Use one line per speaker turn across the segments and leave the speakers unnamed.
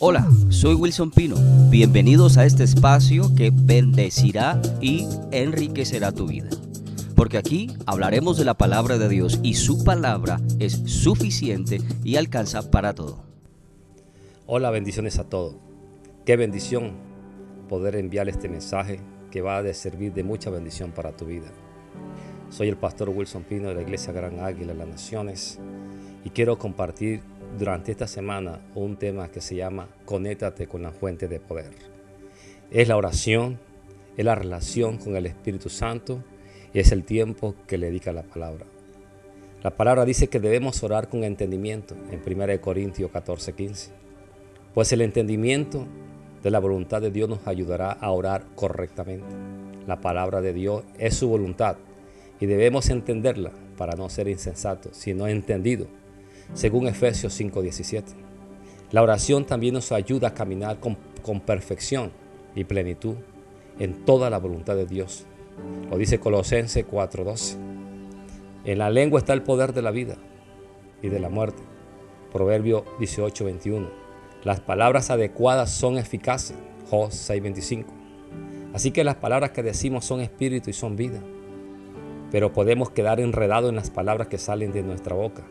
Hola, soy Wilson Pino. Bienvenidos a este espacio que bendecirá y enriquecerá tu vida. Porque aquí hablaremos de la palabra de Dios y su palabra es suficiente y alcanza para todo.
Hola, bendiciones a todos. Qué bendición poder enviar este mensaje que va a servir de mucha bendición para tu vida. Soy el pastor Wilson Pino de la Iglesia Gran Águila de las Naciones y quiero compartir durante esta semana un tema que se llama Conéctate con la fuente de poder. Es la oración, es la relación con el Espíritu Santo y es el tiempo que le dedica la palabra. La palabra dice que debemos orar con entendimiento en 1 Corintios 14, 15. Pues el entendimiento de la voluntad de Dios nos ayudará a orar correctamente. La palabra de Dios es su voluntad y debemos entenderla para no ser insensatos, sino entendido según Efesios 5:17. La oración también nos ayuda a caminar con, perfección y plenitud en toda la voluntad de Dios. Lo dice Colosenses 4:12. En la lengua está el poder de la vida y de la muerte. Proverbio 18:21. Las palabras adecuadas son eficaces. Jos 6:25. Así que las palabras que decimos son espíritu y son vida. Pero podemos quedar enredados en las palabras que salen de nuestra boca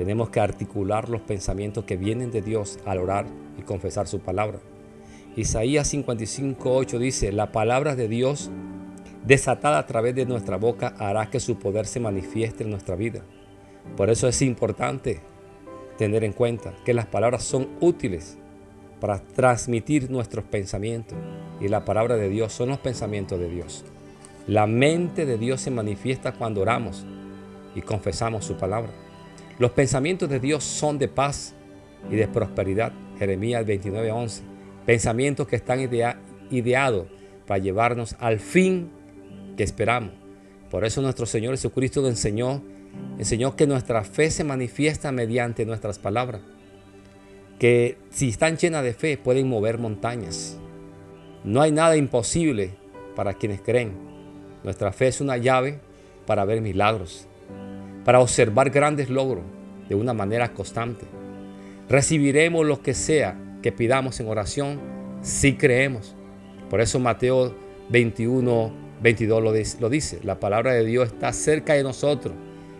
tenemos que articular los pensamientos que vienen de Dios al orar y confesar su palabra. Isaías 55:8 dice, la palabra de Dios desatada a través de nuestra boca hará que su poder se manifieste en nuestra vida. Por eso es importante tener en cuenta que las palabras son útiles para transmitir nuestros pensamientos y la palabra de Dios son los pensamientos de Dios. La mente de Dios se manifiesta cuando oramos y confesamos su palabra. Los pensamientos de Dios son de paz y de prosperidad. Jeremías 29:11. Pensamientos que están ideados para llevarnos al fin que esperamos. Por eso nuestro Señor Jesucristo nos enseñó, enseñó que nuestra fe se manifiesta mediante nuestras palabras. Que si están llenas de fe pueden mover montañas. No hay nada imposible para quienes creen. Nuestra fe es una llave para ver milagros para observar grandes logros de una manera constante. Recibiremos lo que sea que pidamos en oración si creemos. Por eso Mateo 21, 22 lo dice. La palabra de Dios está cerca de nosotros,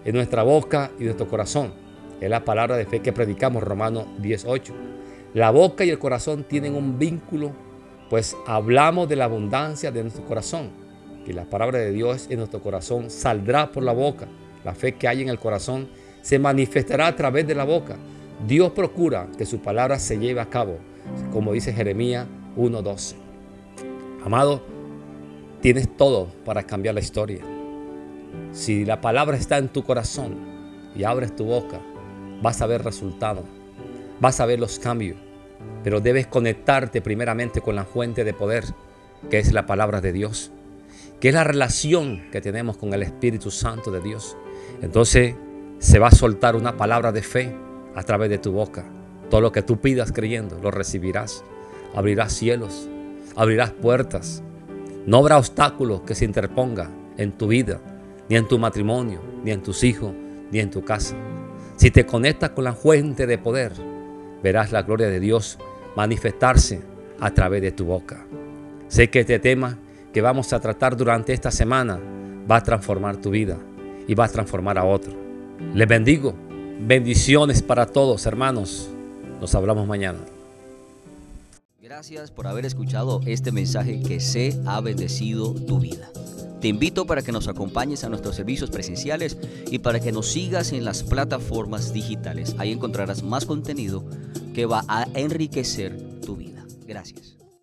en nuestra boca y nuestro corazón. Es la palabra de fe que predicamos, Romanos 18. La boca y el corazón tienen un vínculo, pues hablamos de la abundancia de nuestro corazón. Y la palabra de Dios en nuestro corazón saldrá por la boca la fe que hay en el corazón se manifestará a través de la boca. Dios procura que su palabra se lleve a cabo, como dice Jeremías 1.12. Amado, tienes todo para cambiar la historia. Si la palabra está en tu corazón y abres tu boca, vas a ver resultados, vas a ver los cambios, pero debes conectarte primeramente con la fuente de poder, que es la palabra de Dios, que es la relación que tenemos con el Espíritu Santo de Dios. Entonces se va a soltar una palabra de fe a través de tu boca. Todo lo que tú pidas creyendo, lo recibirás. Abrirás cielos, abrirás puertas. No habrá obstáculos que se interponga en tu vida, ni en tu matrimonio, ni en tus hijos, ni en tu casa. Si te conectas con la fuente de poder, verás la gloria de Dios manifestarse a través de tu boca. Sé que este tema que vamos a tratar durante esta semana va a transformar tu vida y va a transformar a otro. Les bendigo. Bendiciones para todos, hermanos. Nos hablamos mañana.
Gracias por haber escuchado este mensaje que se ha bendecido tu vida. Te invito para que nos acompañes a nuestros servicios presenciales y para que nos sigas en las plataformas digitales. Ahí encontrarás más contenido que va a enriquecer tu vida. Gracias.